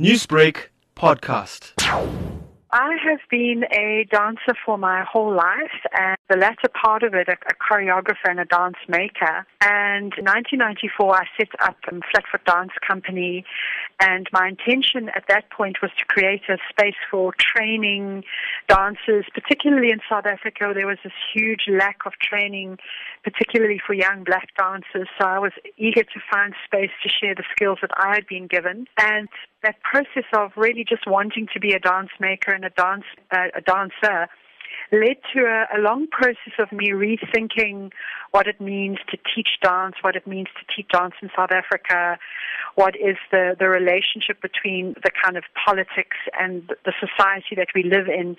Newsbreak podcast. I have been a dancer for my whole life, and the latter part of it, a, a choreographer and a dance maker. And in 1994, I set up a Flatfoot Dance Company, and my intention at that point was to create a space for training dancers, particularly in South Africa. There was this huge lack of training, particularly for young black dancers. So I was eager to find space to share the skills that I had been given. And that process of really just wanting to be a dance maker and a dance uh, a dancer led to a, a long process of me rethinking what it means to teach dance, what it means to teach dance in South Africa, what is the, the relationship between the kind of politics and the society that we live in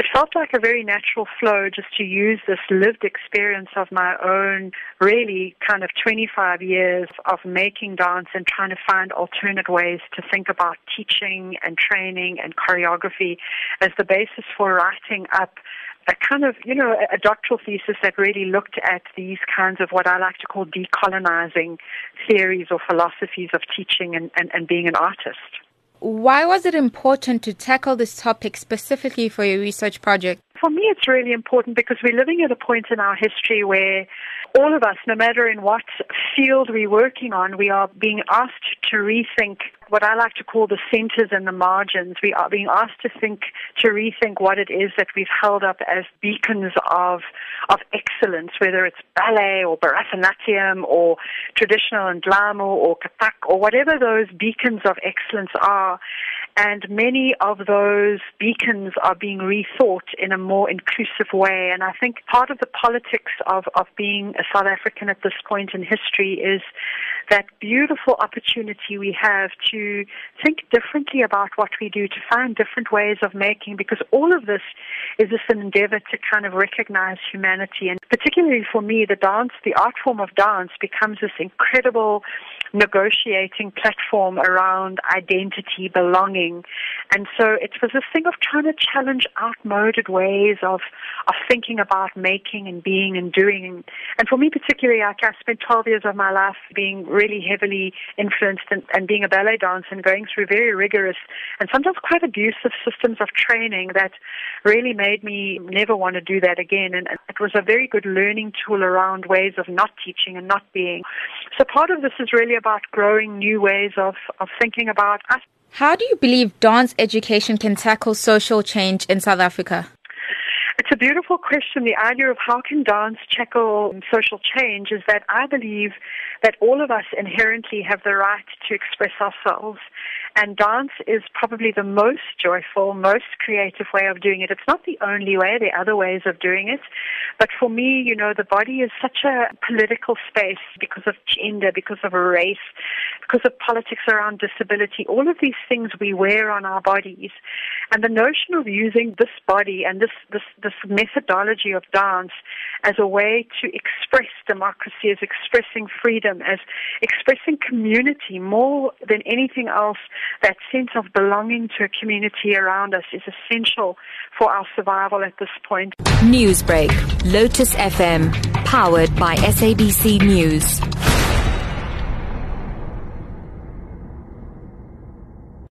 it felt like a very natural flow just to use this lived experience of my own, really kind of 25 years of making dance and trying to find alternate ways to think about teaching and training and choreography as the basis for writing up a kind of, you know, a doctoral thesis that really looked at these kinds of what I like to call decolonizing theories or philosophies of teaching and, and, and being an artist. Why was it important to tackle this topic specifically for your research project? For me, it's really important because we're living at a point in our history where all of us, no matter in what field we're working on, we are being asked to rethink what I like to call the centers and the margins. We are being asked to think, to rethink what it is that we've held up as beacons of, of excellence, whether it's ballet or Bharatanatyam or traditional and ndlamu or Kathak or whatever those beacons of excellence are. And many of those beacons are being rethought in a more inclusive way. And I think part of the politics of, of being a South African at this point in history is that beautiful opportunity we have to think differently about what we do, to find different ways of making, because all of this is just an endeavor to kind of recognize humanity. And particularly for me, the dance, the art form of dance becomes this incredible negotiating platform around identity, belonging. And so it was this thing of trying to challenge outmoded ways of, of thinking about making and being and doing. And for me particularly, like I spent 12 years of my life being really heavily influenced and, and being a ballet dancer and going through very rigorous and sometimes quite abusive systems of training that really made me never want to do that again. And it was a very good learning tool around ways of not teaching and not being. So part of this is really about growing new ways of, of thinking about us. How do you believe dance education can tackle social change in South Africa? It's a beautiful question. The idea of how can dance tackle social change is that I believe that all of us inherently have the right to express ourselves and dance is probably the most joyful, most creative way of doing it. It's not the only way, there are other ways of doing it. But for me, you know, the body is such a political space because of gender, because of race, because of politics around disability, all of these things we wear on our bodies. And the notion of using this body and this, this, this methodology of dance as a way to express democracy, as expressing freedom, as expressing community more than anything else that sense of belonging to a community around us is essential for our survival at this point. Newsbreak, Lotus FM, powered by SABC News.